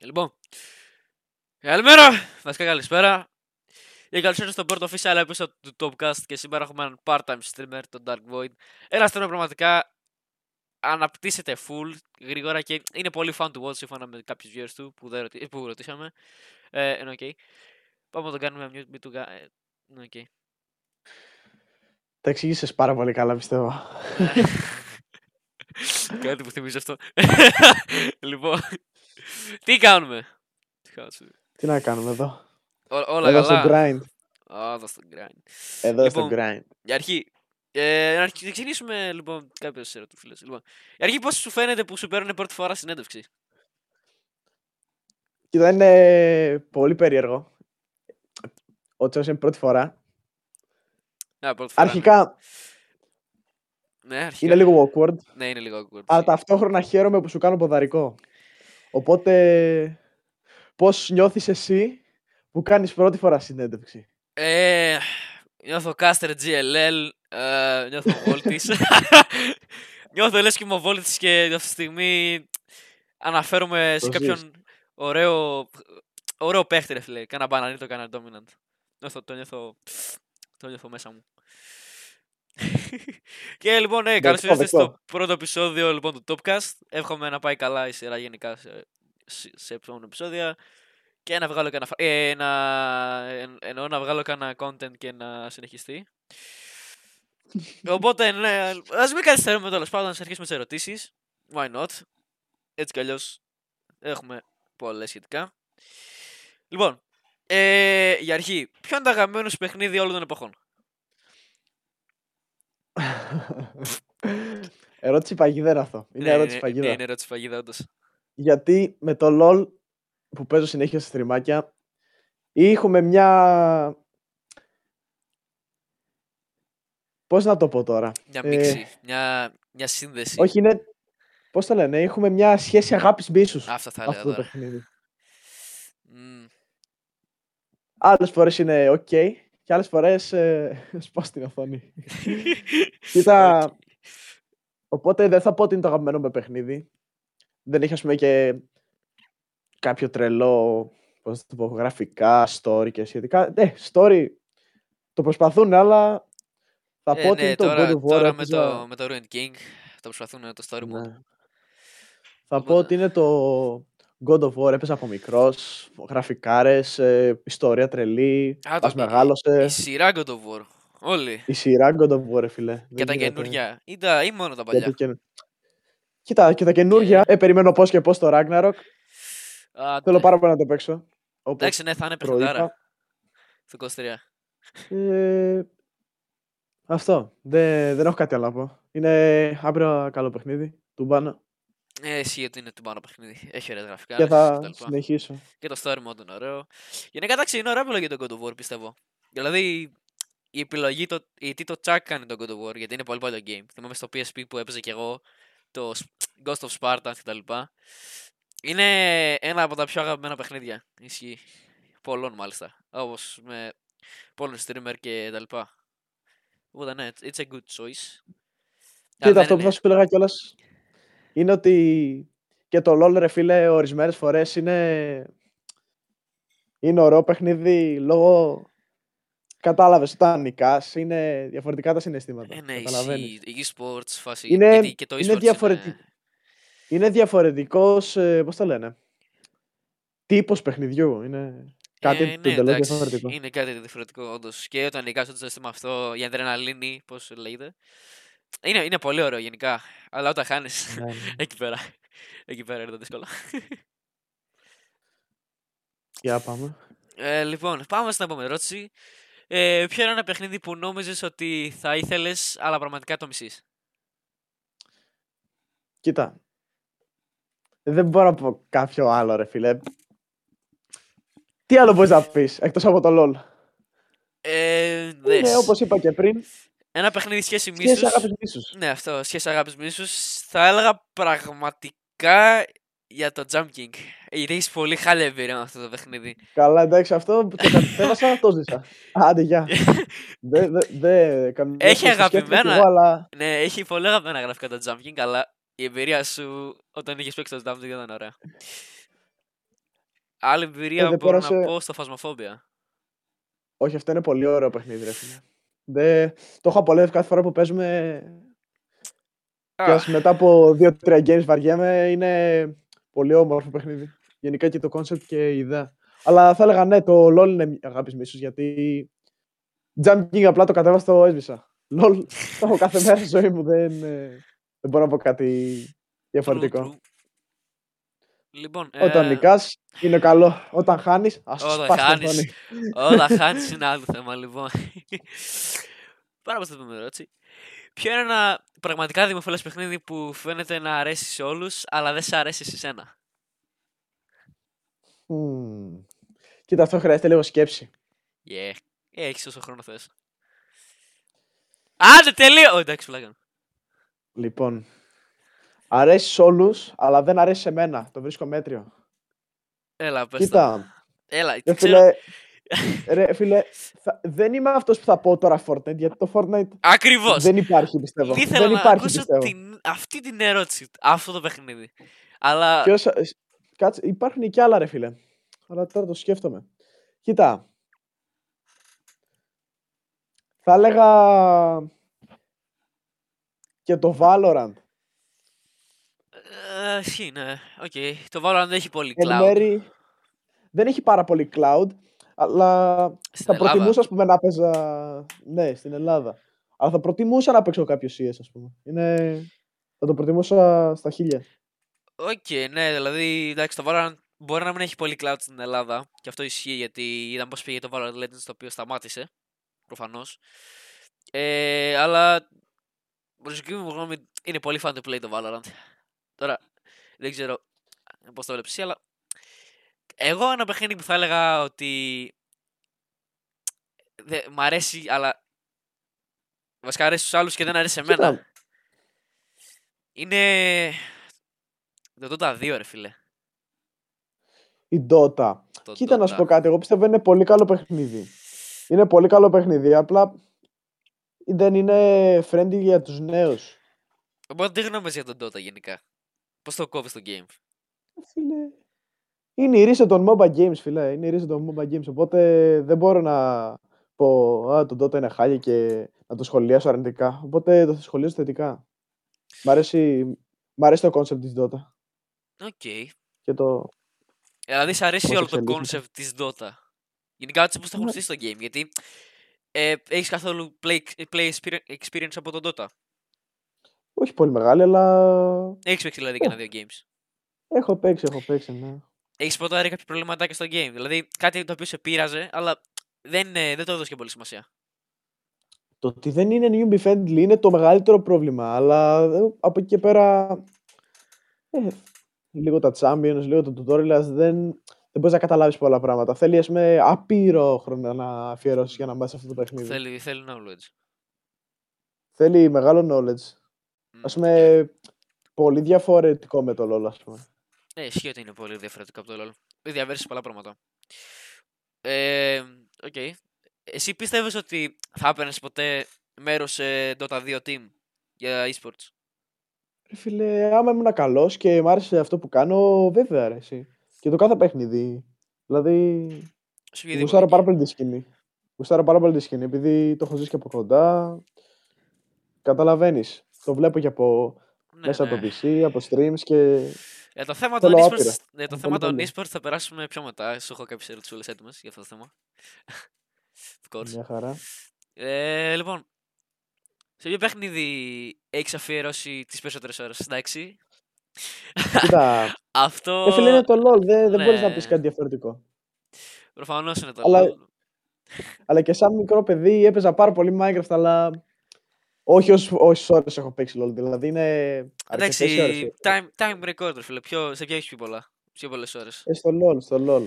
Λοιπόν, καλημέρα, βασικά καλησπέρα. Για καλώς ήρθατε στο πρώτο official episode του Topcast και σήμερα έχουμε έναν part-time streamer, τον Dark Void. Ένα streamer πραγματικά αναπτύσσεται full, γρήγορα και είναι πολύ fun to watch σύμφωνα με κάποιους viewers του που, δεν ρωτη... που ρωτήσαμε. Ε, είναι ok. Πάμε να τον κάνουμε mute, μην του κα- ε, Είναι ok. Τα εξήγησες πάρα πολύ καλά, πιστεύω. Κάτι που θυμίζει αυτό. λοιπόν, τι κάνουμε; Χάσου. Τι να κάνουμε εδώ; Ό- όλα Εδώ στο καλά. grind. Α, εδώ στο grind. Εδώ στο Λοιπόν, grind. Για αρχή. Ε, να αρχι- να ξεκινήσουμε λοιπόν κάποιε ερωτήσει. Λοιπόν, για αρχή, πώς σου φαίνεται που σου παίρνουν πρώτη φορά συνέντευξη; Κοίτα, είναι πολύ περίεργο. Ότι είναι πρώτη φορά. Α, πρώτη φορά. ναι. Αρχικά Ναι, αρχικά. είναι λίγο awkward, Ναι, είναι λίγο awkward. αλλά ταυτόχρονα χαίρομαι που σου κάνω ποδαρικό. Οπότε, πώς νιώθεις εσύ που κάνεις πρώτη φορά συνέντευξη; Ε, νιώθω Caster GLL, ε, νιώθω Voltis. νιώθω λες και είμαι ο Voltis και αυτή τη στιγμή αναφέρομαι σε Το ζεις. κάποιον ωραίο, ωραίο παίχτη ρε φίλε. Κάνα μπανανίτο, κάνα dominant. Νιώθω, το νιώθω, το νιώθω μέσα μου. Και λοιπόν, ναι, καλώς Δεκτό, ήρθατε στο δεκτό. πρώτο επεισόδιο λοιπόν του Topcast. Εύχομαι να πάει καλά η σειρά γενικά σε, σε, σε επόμενα επεισόδια. Και να βγάλω κανένα. φα- Ε, να, εν- εννοώ να βγάλω κανένα content και να συνεχιστεί. Οπότε, ναι, ας μην καθυστερούμε τέλος πάντων, να αρχίσουμε τις ερωτήσεις. Why not? Έτσι κι αλλιώς έχουμε πολλές σχετικά. Λοιπόν, ε, για αρχή, ποιο είναι το αγαπημένο σου παιχνίδι όλων των εποχών; Ερώτηση παγίδα είναι αυτό. Είναι Ναι, ερώτηση ναι, παγίδα. Ναι, είναι ερώτηση παγίδα, όντως. Γιατί με το LOL που παίζω συνέχεια στα στριμάκια έχουμε μια... Πώς να το πω τώρα; Μια Ε, μίξη, μια, μια σύνδεση. Όχι, είναι... Πώς το λένε, έχουμε μια σχέση αγάπης μίσους Αυτό θα έλεγα αυτό το τώρα. παιχνίδι. Μμμ. Άλλες φορές είναι ok και άλλες φορές ε, σπάω στην οθόνη. Κοίτα, Οκ. οπότε δεν θα πω ότι είναι το αγαπημένο μου παιχνίδι. Δεν έχει ας πούμε και κάποιο τρελό, πώς θα το πω, γραφικά, story και σχετικά. Ναι, story το προσπαθούν, αλλά θα Ε, πω ότι ναι, είναι το τώρα, God of War. τώρα με, έπαιζα- το, με το Ruined King το προσπαθούν το story mode. Ναι. Θα πω Οπότε- ότι είναι το God of War, έπαιζα από μικρός, γραφικάρες, ε, ιστορία τρελή, Α, το- μας η- μεγάλωσες. Η σειρά God of War. Όλοι. Η σειρά God of War, ρε φίλε. Και Δεν τα γίνεται. καινούργια. Ή, τα, ή μόνο τα Γιατί παλιά. και... Κοίτα, και τα καινούργια, ε, περιμένω πώς και πώς το Ragnarok. Α, Θέλω ναι. πάρα πολύ να το παίξω. Όπως Εντάξει, ναι, θα είναι παιχνιδάρα. προείπα. Στο 23. Ε, αυτό. Δεν, δεν έχω κάτι άλλο να πω. Είναι αύριο καλό παιχνίδι. Του μπάνω. Ε, εσύ ότι είναι του πάνω παιχνίδι. Έχει ωραία γραφικά. Και θα κτλ. συνεχίσω. Και το story mode είναι ωραίο. Γενικά εντάξει είναι ωραία επιλογή το God of War πιστεύω. Δηλαδή η επιλογή, το, η, τι το τσακ κάνει το God of War γιατί είναι πολύ παλιό game. Θυμάμαι στο PSP που έπαιζε και εγώ το Sp- Ghost of Sparta κτλ. Είναι ένα από τα πιο αγαπημένα παιχνίδια. Ισχύει. Πολλών μάλιστα. Όπως με πολλών streamer και τα λοιπά. Οπότε ναι, it's- it's a good choice. Αλλά Κοίτα, δεν αυτό που είναι- θα σου έλεγα κιόλας; Είναι ότι και το LOL, ρε φίλε, ορισμένες φορές είναι. Είναι ωραίο παιχνίδι λόγω. Κατάλαβες, όταν νικάς είναι διαφορετικά τα συναισθήματα. Ε, ναι, καταλαβαίνεις. ισχύει. Η e-sports φάση. Είναι- γιατί και το είναι e-sports διαφορετικ- Είναι διαφορετικός, ε, πώς το λένε, τύπος παιχνιδιού. Είναι κάτι Ε, το ναι, εντελώς εντάξει, διαφορετικό. Είναι κάτι διαφορετικό, όντως. Και όταν νικάς το σύστημα αυτό, η αδρεναλίνη, πώς λέγεται. Είναι, είναι πολύ ωραίο γενικά. Αλλά όταν χάνεις, Ναι, ναι. εκεί πέρα. Εκεί πέρα είναι το δύσκολο. Για πάμε. Ε, λοιπόν, πάμε στην επόμενη ερώτηση. Ε, ποιο είναι ένα παιχνίδι που νόμιζες ότι θα ήθελες, αλλά πραγματικά το μισείς; Κοίτα. Δεν μπορώ να πω κάποιο άλλο, ρε φίλε. Τι άλλο μπορείς να πεις, εκτός από το LOL; Ε, Είναι, δες. όπως είπα και πριν, Ένα παιχνίδι σχέση σχέση μίσους. αγάπης μίσους. Ναι, αυτό. Σχέση αγάπης μίσους. Θα έλεγα πραγματικά για το Jump King. Γιατί έχεις πολύ χάλια εμπειρία με αυτό το παιχνίδι. Καλά, εντάξει, αυτό το κατέβασα, αυτό ζήσα. Άντε, γεια. Δε, δε, δε, καμιά Έχει φορά το σκέφτηκα κι αγαπημένα- Εγώ, αλλά Ναι, έχει πολύ αγαπημένα γραφικά το Jump King, αλλά η εμπειρία σου όταν είχες παίξει το Jump King δεν ήταν ωραία. Άλλη εμπειρία Ε, δεν μπορώ να πέρασε- πω στο Φασμοφόμπια. Όχι, αυτό είναι πολύ ωραίο παιχνίδι, ρε φίλε. Δεν... Το έχω απολαύσει κάθε φορά που παίζουμε. Και Α, ας μετά από δύο-τρία games βαριέμαι, είναι πολύ όμορφο παιχνίδι. Γενικά και το concept και η ιδέα. Αλλά θα έλεγα ναι, το LOL είναι αγάπης μίσους, γιατί Jumping απλά το κατέβασα, το έσβησα. LOL το έχω κάθε μέρα στη ζωή μου, δεν, ε, δεν μπορώ να πω κάτι true, διαφορετικό. True. Λοιπόν, Όταν ε, νικάς είναι καλό. Όταν χάνεις, ας σου Όταν σπάσει την χάνεις. οθόνη. Όταν χάνεις είναι άλλο θέμα, λοιπόν. Πάρα πολύ επόμενη ερώτηση. Ποιο είναι ένα πραγματικά δημοφιλές παιχνίδι που φαίνεται να αρέσει σε όλους, αλλά δεν σε αρέσει σε σένα; Μμμ. Κοίτα, αυτό χρειάζεται λίγο σκέψη. Yeah. Ε, έχεις όσο χρόνο θες. Άντε, τελείω! Ω, εντάξει, πλάκα. Λοιπόν, αρέσεις σε όλους, αλλά δεν αρέσει σε μένα. Το βρίσκω μέτριο. Έλα, πες το. Κοίτα, Έλα, ρε ξέρω. φίλε, ρε φίλε, θα- δεν είμαι αυτός που θα πω τώρα Fortnite, γιατί το Fortnite Ακριβώς. δεν υπάρχει, πιστεύω. Ήθελα δεν να υπάρχει, ακούσω πιστεύω. την, αυτή την ερώτηση, αυτό το παιχνίδι. Αλλά, Ποιος, ε, κάτσε, υπάρχουν και άλλα, ρε φίλε. Αλλά τώρα το σκέφτομαι. Κοίτα. Θα έλεγα και το Valorant. Ε, ισχύει, ναι, οκ. Το Valorant δεν έχει πολύ Εν clout. μέρη δεν έχει πάρα πολύ clout, αλλά Στην θα Ελλάδα. προτιμούσα ας πούμε, να παίζα. Ναι, στην Ελλάδα. Αλλά θα προτιμούσα να παίξω κάποιο CS, ας πούμε. Είναι... Θα το προτιμούσα στα χίλια. Οκ, ναι, δηλαδή εντάξει, το Valorant μπορεί να μην έχει πολύ clout στην Ελλάδα και αυτό ισχύει γιατί είδαμε πώς πήγε το Valorant Legends το οποίο σταμάτησε, προφανώς. Ε, αλλά προσωπική μου γνώμη είναι πολύ fun to play το Valorant. Τώρα, δεν ξέρω πώς το βλέπεις εσύ, αλλά εγώ ένα παιχνίδι που θα έλεγα ότι δε, μ' αρέσει, αλλά βασικά αρέσει στους άλλους και δεν αρέσει σε μένα. Κοίτα, Είναι το Dota 2 ρε φίλε. η Dota. Το Κοίτα να σου Dota. πω κάτι. Εγώ πιστεύω είναι πολύ καλό παιχνίδι. Είναι πολύ καλό παιχνίδι. Απλά δεν είναι friendly για τους νέους. Οπότε τι γνώμες για τον Dota γενικά; Πώς το κόβεις το game; Φίλε, είναι η ρίζα των MOBA games, φίλε. Είναι η ρίζα των MOBA games. Οπότε δεν μπορώ να πω Α, το Dota είναι χάλια και να το σχολιάσω αρνητικά. Οπότε το σχολιάζω θετικά. Μ' αρέσει, μ' αρέσει το concept της Dota. Οκ. Και το... Δηλαδή σ' αρέσει Πώς όλο το εξελίσσεται. concept της Dota. Γενικά έτσι πώς το έχουν Ναι. στήσει το game. Γιατί ε, έχεις καθόλου play, play experi- experience από τον Dota; Όχι πολύ μεγάλη, αλλά Έχεις παίξει δηλαδή και Ω. ένα-δύο games. έχω παίξει, έχω παίξει, ναι. Έχεις ποτέ κάποια προβληματάκια στο game; Δηλαδή κάτι το οποίο σε πείραζε, αλλά δεν, ε, δεν το έδωσε και πολύ σημασία. Το ότι δεν είναι newbie friendly είναι το μεγαλύτερο πρόβλημα, αλλά ε, από εκεί και πέρα ε, λίγο τα champions, λίγο το tutorials δεν, δεν μπορείς να καταλάβεις πολλά πράγματα. Θέλει ας πούμε απείρο χρόνο να αφιερώσεις για να μπεις σε αυτό το παιχνίδι. Θέλει, θέλει knowledge. Θέλει μεγάλο knowledge. Μμ. Ας πούμε πολύ διαφορετικό με το LoL ας πούμε. Ναι, ισχύει ότι είναι πολύ διαφορετικό από το LoL. Διαφέρει σε πολλά πράγματα. Ε, οκ. Εσύ πίστευες ότι θα έπαιρνες ποτέ μέρος σε Dota 2 team για esports; Ρε Φίλε, άμα ήμουν καλός και μ' άρεσε αυτό που κάνω, βέβαια αρέσει. Και το κάθε παιχνίδι. Δηλαδή, Σε οποιαδήποτε Γουστάρω game. πάρα πολύ τη σκηνή. Γουστάρω πάρα πολύ τη σκηνή, επειδή το έχω ζήσει και από κοντά. Καταλαβαίνεις. Το βλέπω και από Ναι, μέσα ναι. από το PC, από streams και. Για το θέμα των Θέλω esports, άπειρα. για το Θέλω θέμα των πολύ. esports θα περάσουμε πιο μετά. Σου έχω κάποιες ερωτησούλες έτοιμες για αυτό το θέμα. Of course. Μια χαρά. Ε, λοιπόν, σε ποιο παιχνίδι έχεις αφιερώσει τις περισσότερες ώρες, εντάξει. Κοίτα. Αυτό Ε, φίλε, είναι το LOL. Δεν, δεν μπορείς να ναι. πεις κάτι διαφορετικό. προφανώς είναι το Αλλά- LOL. Αλλά και σαν μικρό παιδί έπαιζα πάρα πολύ Minecraft, αλλά. Όχι όσες ώρες έχω παίξει LOL. Δηλαδή είναι. αρκετές ώρες. Εντάξει, time, time record, ρε φίλε. Ποιο, σε ποιο έχεις πιο πολλά, πιο πολλές ώρες. Ε, στο LOL, στο LOL.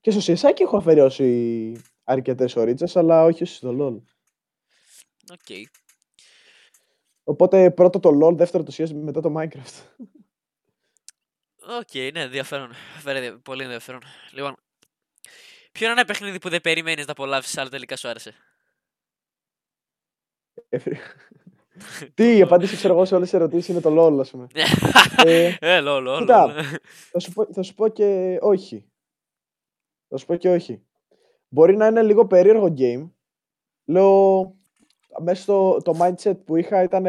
Και στο CS έχω αφιερώσει αρκετές ωρίτσες, αλλά όχι όσο στο LOL. Οκ. Οπότε πρώτο το LOL, δεύτερο το CS, μετά το Minecraft. Οκ, ναι, ενδιαφέρον. Very ενδια- πολύ ενδιαφέρον. Λοιπόν, ποιο είναι ένα παιχνίδι που δεν περιμένεις να απολαύσεις, αλλά τελικά σου άρεσε; Τι, η απάντηση ξέρω εγώ σε όλες τις ερωτήσεις είναι το LOL, ας πούμε. Ε, ε, λόλ, λόλ. κοίτα. θα, σου πω, θα σου πω και όχι. Θα σου πω και όχι. Μπορεί να είναι λίγο περίεργο game. Λέω, μέσα στο το mindset που είχα ήταν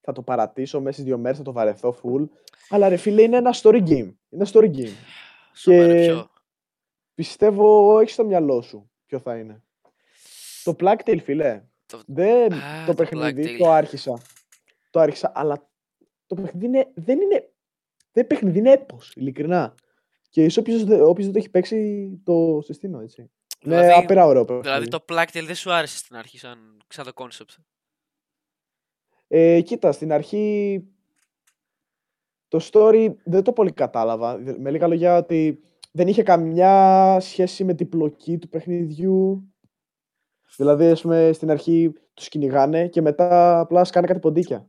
θα το παρατήσω μέσα στις δύο μέρες, θα το βαρεθώ full. Αλλά ρε φίλε είναι ένα story game. Είναι story game. Σοβαρά, Και- ποιο; Πιστεύω έχεις στο μυαλό σου ποιο θα είναι. Το Plague Tale, φίλε. Το- Δεν, Α, το το παιχνίδι Plague Tale. το άρχισα. Το άρχισα, αλλά το παιχνίδι είναι, δεν είναι. Δεν παιχνίδι, είναι έπος, ειλικρινά. Και σε όποιος, δεν- όποιος δεν το έχει παίξει, το συστήνω, έτσι. Είναι Δηλαδή- άπειρα ωραίο παιχνίδι. Δηλαδή το Plague Tale δεν σου άρεσε στην αρχή σαν, σαν το concept; Ε, κοίτα, στην αρχή το story δεν το πολύ κατάλαβα. Δε- Με λίγα λόγια ότι δεν είχε καμιά σχέση με την πλοκή του παιχνιδιού. Δηλαδή, ας πούμε, στην αρχή τους κυνηγάνε και μετά απλά σκάνε κάτι ποντίκια.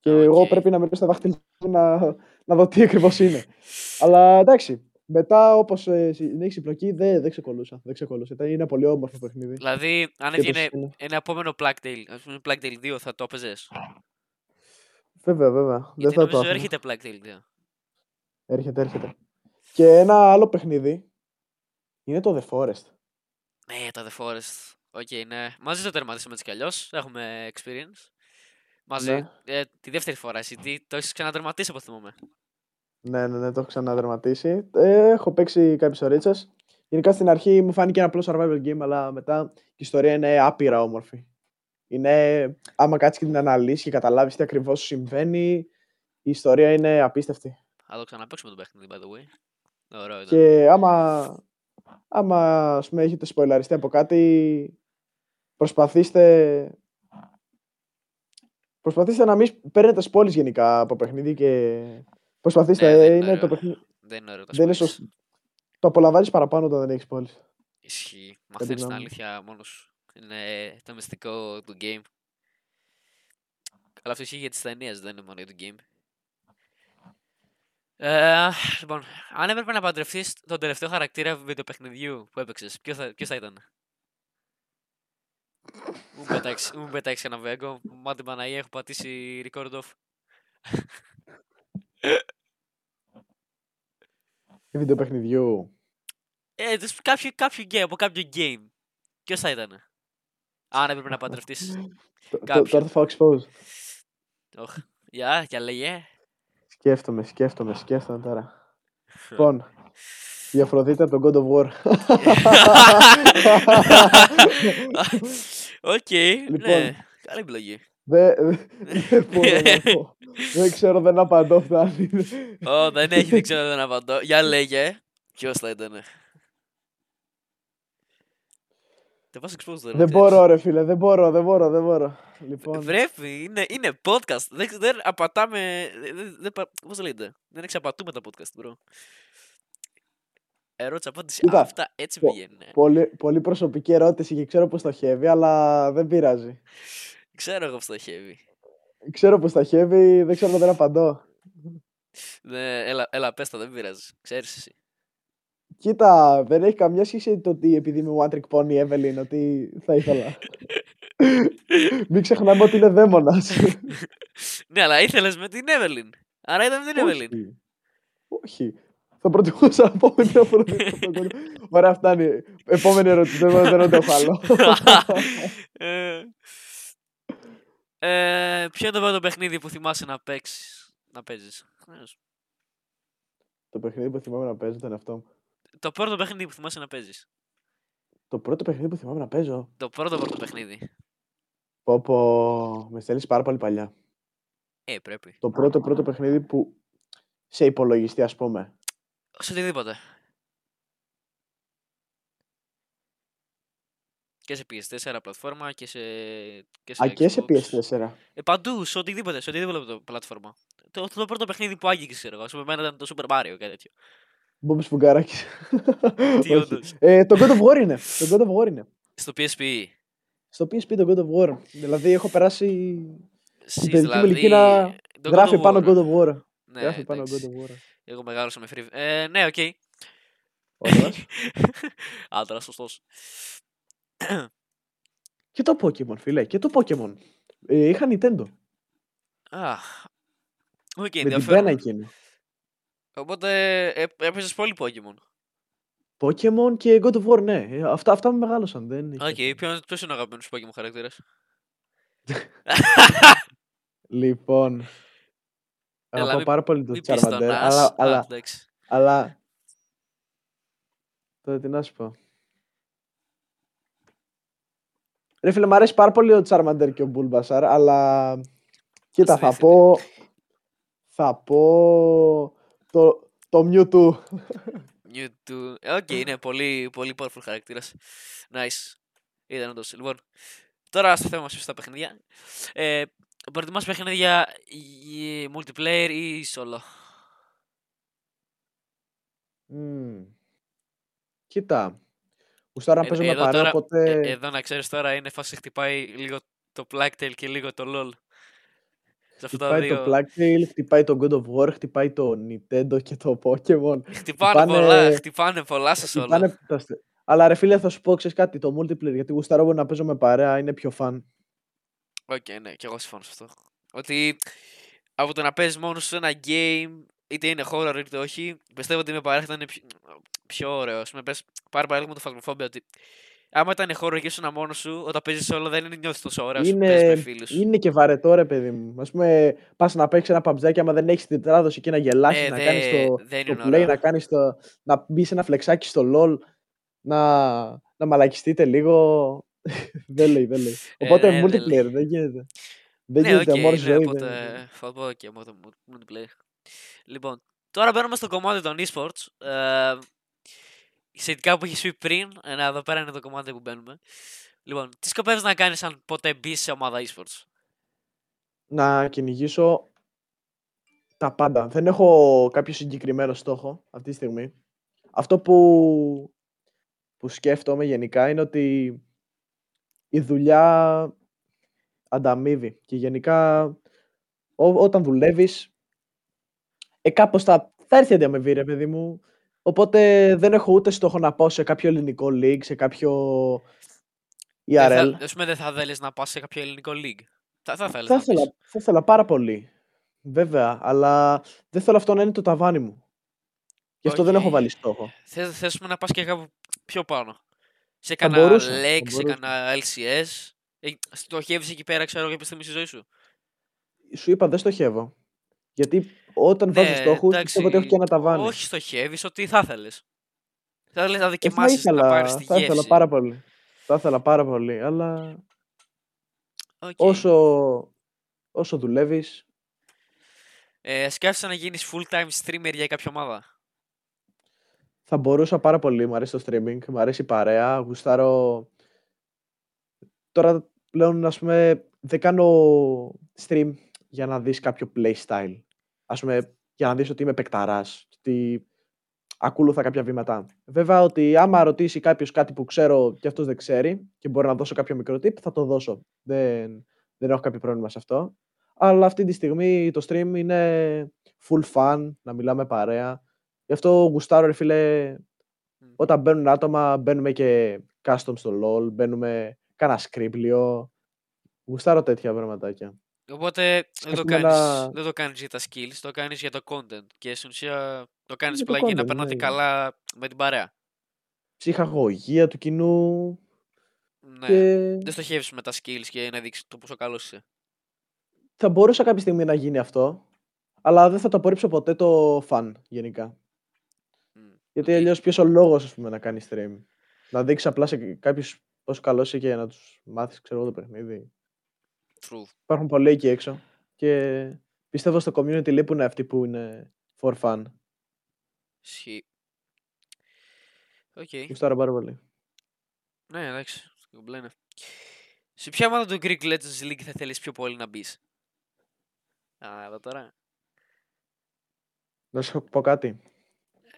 Και Α, εγώ οκ. πρέπει να μιλήσω στα δάχτυλα μου να, να δω τι ακριβώς είναι. Αλλά εντάξει, μετά όπως ε, συνέχισε η πλοκή δεν, δεν ξεκολλούσα. Δεν ξεκολλούσα. Ήταν είναι ένα πολύ όμορφο παιχνίδι. Δηλαδή, αν Και το έβγαινε συστήνω. ένα επόμενο Plague Tale, ας πούμε Plague Tale 2, θα το έπαιζες; Βέβαια, βέβαια. Δεν Γιατί θα το νομίζω άφηνα. έρχεται Plague Tale 2. Έρχεται, έρχεται. Και ένα άλλο παιχνίδι είναι το The Forest. Ναι, το The Forest. Οκ, ναι. Μαζί το τερματίσαμε έτσι κι αλλιώς. Έχουμε experience. Μαζί. Ναι. Ε, τη δεύτερη φορά εσύ τι, το έχεις ξανατερματίσει απ' ό,τι θυμόμαι. Ναι, ναι, ναι, το έχω ξανατερματίσει. Ε, έχω παίξει κάποιες ωρίτσες. Γενικά στην αρχή μου φάνηκε ένα απλό survival game, αλλά μετά η ιστορία είναι άπειρα όμορφη. Είναι, άμα κάτσεις και την αναλύσεις και καταλάβεις τι ακριβώς σου συμβαίνει, η ιστορία είναι απίστευτη. Θα το ξαναπαίξουμε το παιχνίδι, by the way. Ωραίο ήταν. Και άμα, άμα ας πούμε, έχετε σποιλαριστεί από κάτι, προσπαθήστε, προσπαθήστε να μην παίρνετε σπόλεις γενικά από παιχνίδι και προσπαθήστε, Ναι, δεν είναι είναι το ωραίο. παιχνίδι, Δεν είναι ωραίο το δεν είναι spoilers. σωστό. Το απολαμβάνεις παραπάνω όταν δεν έχεις πόλεις. Ισχύει. τη Μαθαίνεις την γνώμη μου. αλήθεια μόνος. Είναι το μυστικό του game. Αλλά αυτό ισχύει για τις ταινίες, δεν είναι μόνο για το game. Ε, λοιπόν, αν έπρεπε να παντρευτείς τον τελευταίο χαρακτήρα βιντεοπαιχνιδιού που έπαιξες, ποιο θα, ποιος θα ήταν; Μου πετάξει, μου πετάξει ένα βέγκο. Μάτι Παναγία, έχω πατήσει record off. Βίντεο παιχνιδιού; Ε, δες κάποιο, κάποιο game, από κάποιο game. Ποιος θα ήταν. Αν έπρεπε να παντρευτείς. Το- το- Κάποιο. Τώρα θα φάω expose. Οχ, για, για λέγε. Σκέφτομαι, σκέφτομαι, σκέφτομαι τώρα. Λοιπόν, η Αφροδίτη από τον God of War. Οκ, Λοιπόν. ναι. Καλή επιλογή. Δεν δεν μπορώ να πω. Δεν ξέρω, δεν απαντώ, φτάνει. Ω, δεν έχει, δεν ξέρω, δεν απαντώ. Για λέγε. Ποιος θα ήταν. Δεν πας expose τώρα. Δεν τι μπορώ, ρε φίλε, δεν μπορώ, δεν μπορώ, δεν μπορώ. έχεις. Λοιπόν, Βρέπει, είναι, είναι podcast. Δεν, δεν απατάμε. Δεν, δεν, πα- πώς το λέτε. Δεν εξαπατούμε τα podcast, bro. Ερώτηση, απάντηση. Κοίτα, Αυτά έτσι πο- πηγαίνουν. πολύ, πολύ προσωπική ερώτηση και ξέρω πως στοχεύει, αλλά δεν πειράζει. Ξέρω εγώ που στοχεύει. Ξέρω πως στοχεύει, δεν ξέρω, δεν απαντώ. Ναι, έλα, έλα, πες τα, δεν πειράζει. Ξέρεις εσύ. Κοίτα, δεν έχει καμιά σχέση το ότι επειδή είμαι one trick pony Evelyn, ότι θα ήθελα. Μην ξεχνάμε ότι είναι δαίμονας. ναι, αλλά ήθελες με την Evelyn. Άρα ήταν με την Evelyn. Όχι. Όχι. Θα προτιμούσα να πω με την Αφροδίτη από τον κόσμο. Ωραία, φτάνει. Επόμενη ερώτηση. Δεν δεν αντέχω άλλο. ε, ε, ποιο είναι το πρώτο παιχνίδι που θυμάσαι να παίξεις, να παίζεις; Ε, Το παιχνίδι που θυμάμαι να παίζω ήταν αυτό. Το πρώτο παιχνίδι που θυμάσαι να παίζεις. Το πρώτο παιχνίδι που θυμάμαι να παίζω. Το πρώτο πρώτο παιχνίδι. Πω πω, με στέλνεις πάρα πολύ παλιά. Ε, πρέπει. Το πρώτο πρώτο παιχνίδι που σε υπολογιστή, ας πούμε. Σε οτιδήποτε. Και σε PS4 πλατφόρμα και σε, και σε Α, και σε Xbox. PS4. Ε, παντού, σε οτιδήποτε, σε οτιδήποτε πλατφόρμα. Το, το πρώτο παιχνίδι που άγγιξες, ξέρω εγώ. Α πούμε, εμένα ήταν το Super Mario, κάτι τέτοιο. Μπόμπι Φουγκαράκης. Τι όντως. ε, το God of War είναι. Το God of War είναι. Στο PSP. Στο PSP το God of War. Δηλαδή έχω περάσει. Εσείς, παιδική μου δηλαδή, ηλικία το Γράφει God of πάνω War. God of War. Ναι, Γράφει πάνω εντάξει. God of War. Εγώ μεγάλωσα με free. Ε, ναι, οκ. Όντως. Άντρας, σωστός. και το Pokemon, φίλε. Και το Pokemon. Ε, είχα Nintendo. Α. Οκ, με την πένα ενδιαφέρον. εκείνη. Οπότε ε, έπαιζες πολύ Pokemon. Pokemon και God of War, ναι. Ε, Αυτά, αυτά με μεγάλωσαν. Δεν Οκ, είχε- ποιος, ποιος είναι ο αγαπημένος σου Pokemon χαρακτήρας; Λοιπόν. Έλα, Αγαπάω μην- πάρα πολύ το Μην πεις τον Charmander, Ash. αλλά, Α, αλλά, εντάξει. αλλά... Τώρα τι να σου πω. Ρε φίλε, μου αρέσει πάρα πολύ ο Charmander και ο Bulbasaur, αλλά... Κοίτα, θα Αστρίφεται. πω... Θα πω... Το, το Mewtwo. Mewtwo. Ε, Οκ, είναι πολύ, πολύ powerful χαρακτήρας. Nice. Ήταν όντως. Λοιπόν, τώρα στο θέμα μας στα παιχνίδια. Ε, προτιμάς παιχνίδια ή multiplayer ή solo; Μμμ. Κοίτα. Γουστάρω να Ε, παίζω με εδώ παρέα, τώρα- οπότε... Ε, εδώ να ξέρεις τώρα είναι φάση χτυπάει λίγο το Blacktail και λίγο το LOL. Σε αυτά τα Χτυπάει δύο. το Plague Tale, χτυπάει το God of War, χτυπάει το Nintendo και το Pokemon. Χτυπάνε χτυπάνε- πολλά, χτυπάνε πολλά σε solo. Χτυπάνε τα στε- Αλλά ρε φίλε, θα σου πω, ξέρεις κάτι, το multiplayer, γιατί γουστάρω εγώ να παίζω με παρέα, είναι πιο fun. Οκ, ναι, και εγώ συμφωνώ σε αυτό. Ότι από το να παίζεις μόνος σου ένα game, είτε είναι horror είτε όχι, πιστεύω ότι με παρέα θα είναι πιο, πιο ωραίο. Ας πούμε, πες, πάρε παράδειγμα το Phasmophobia, ότι άμα ήταν horror και ήσουν μόνος σου, όταν παίζεις όλο δεν νιώθεις τόσο ωραία σου παίζεις με Είναι, φίλου. είναι και βαρετό ρε παιδί μου. Ας πούμε, πας να παίξεις ένα παμπζάκι, άμα δεν έχεις την τράδοση εκεί να γελάσεις, Ε, να δε- κάνεις το, δεν το είναι play, ωραίο. να κάνεις το, να μπεις σε ένα φλεξάκι στο LOL, να, να μαλακιστείτε λίγο. Δεν λέει, δεν λέει. Ε, Οπότε ναι, δεν multiplayer, δεν γίνεται. Δεν Ναι, γίνεται, οκ, μόνο ναι, ζωή. δεν οπότε είναι. θα πω και από το multiplayer. Λοιπόν, τώρα μπαίνουμε στο κομμάτι των esports. Ε, σχετικά που έχεις πει πριν, ε, να, εδώ πέρα είναι το κομμάτι που μπαίνουμε. Λοιπόν, τι σκοπεύεις να κάνεις αν ποτέ μπεις σε ομάδα esports; να κυνηγήσω τα πάντα. Δεν έχω κάποιο συγκεκριμένο στόχο αυτή τη στιγμή. Αυτό που, που σκέφτομαι γενικά είναι ότι η δουλειά ανταμείβει και γενικά ό, όταν δουλεύεις ε, κάπως θα, θα έρθει η ανταμοιβή ρε παιδί μου οπότε δεν έχω ούτε στόχο να πάω σε κάποιο ελληνικό league, σε κάποιο Δεν ERL. θα, ας πούμε, δεν θα θέλεις να πας σε κάποιο ελληνικό league. Θα, θα θέλεις Θα να ήθελα, πεις. θα ήθελα πάρα πολύ. Βέβαια, αλλά δεν θέλω αυτό να είναι το ταβάνι μου. Γι' αυτό δεν έχω Οκ. βάλει στόχο. Θες, θες πούμε, να πας και κάπου πιο πάνω. Σε Θα κανένα μπορούσα, θα LEC, σε μπορούσα. κανένα LCS. Ε, στοχεύεις εκεί πέρα, ξέρω, κάποια στιγμή στη ζωή σου; Σου είπα, δεν στοχεύω. Γιατί όταν βάζω Ναι, στόχους, πιστεύω ότι έχω και ένα ταβάνι. Όχι στοχεύεις, ότι θα θέλεις. Θα θέλεις να Ε, θα δοκιμάσεις να ήθελα, πάρεις τη θα ήθελα γεύση. πάρα πολύ. Θα ήθελα πάρα πολύ, αλλά Οκ. όσο, όσο δουλεύεις, Ε, σκέφτεσαι να γίνεις full time streamer για κάποια ομάδα; Θα μπορούσα πάρα πολύ. Μου αρέσει το streaming, μου αρέσει η παρέα, γουστάρω... Τώρα πλέον, ας πούμε, δεν κάνω stream για να δεις κάποιο playstyle. Ας πούμε, για να δεις ότι είμαι παικταράς, ότι ακολούθα κάποια βήματα. Βέβαια ότι άμα ρωτήσει κάποιος κάτι που ξέρω και αυτός δεν ξέρει και μπορεί να δώσω κάποιο μικρό tip, θα το δώσω. Δεν, δεν έχω κάποιο πρόβλημα σε αυτό. Αλλά αυτή τη στιγμή το stream είναι full fun, να μιλάμε παρέα. Γι' αυτό γουστάρω, ρε φίλε, Μμ. όταν μπαίνουν άτομα, μπαίνουμε και custom στο LoL, μπαίνουμε κάνα σκρίπλιο. Γουστάρω τέτοια πραγματάκια. Οπότε δεν το, Σκέφτομαι κάνεις, να- δεν το κάνεις για τα skills, το κάνεις για το content. Και στην ουσία το κάνεις Για το πλάγι να content, περνάτε ναι. καλά με την παρέα. Ψυχαγωγία του κοινού Ναι. και Δεν στοχεύεις με τα skills και να δείξεις το πόσο καλός είσαι. θα μπορούσα κάποια στιγμή να γίνει αυτό, αλλά δεν θα το απορρίψω ποτέ το fun γενικά. Μμ. Γιατί Οκ. αλλιώς ποιος ο λόγος να κάνει stream. Να δείξεις απλά σε κάποιους πόσο καλό είσαι και να τους μάθεις, ξέρω εγώ, το παιχνίδι. True. Υπάρχουν πολλοί εκεί έξω. Και πιστεύω στο community λείπουν αυτοί που είναι for fun. Ισχύει. Οκ. Γουστάρω πάρα πολύ. Ναι, εντάξει. Κομπλέ, ναι. Σε ποια ομάδα του Greek Legends League θα θέλεις πιο πολύ να μπεις; Α, εδώ τώρα. Να σου πω κάτι.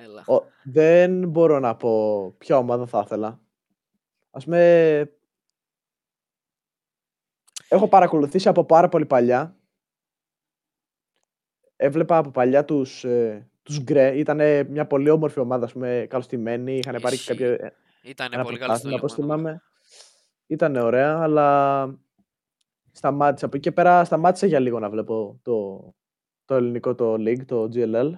Έλα. Ο, δεν μπορώ να πω ποια ομάδα θα ήθελα. Ας πούμε, έχω παρακολουθήσει από πάρα πολύ παλιά. Έβλεπα από παλιά τους, ε, τους Γκρε. Ήταν μια πολύ όμορφη ομάδα, ας πούμε, καλοστημένη. Είχαν πάρει και Ισχύει. κάποιο, ε, Ήταν ένα πολύ καλό στο πρωτάθλημα, πώς λεγόμενο. θυμάμαι. Ήταν ωραία, αλλά σταμάτησα. Από εκεί και πέρα σταμάτησα για λίγο να βλέπω το, το ελληνικό το league, το GLL.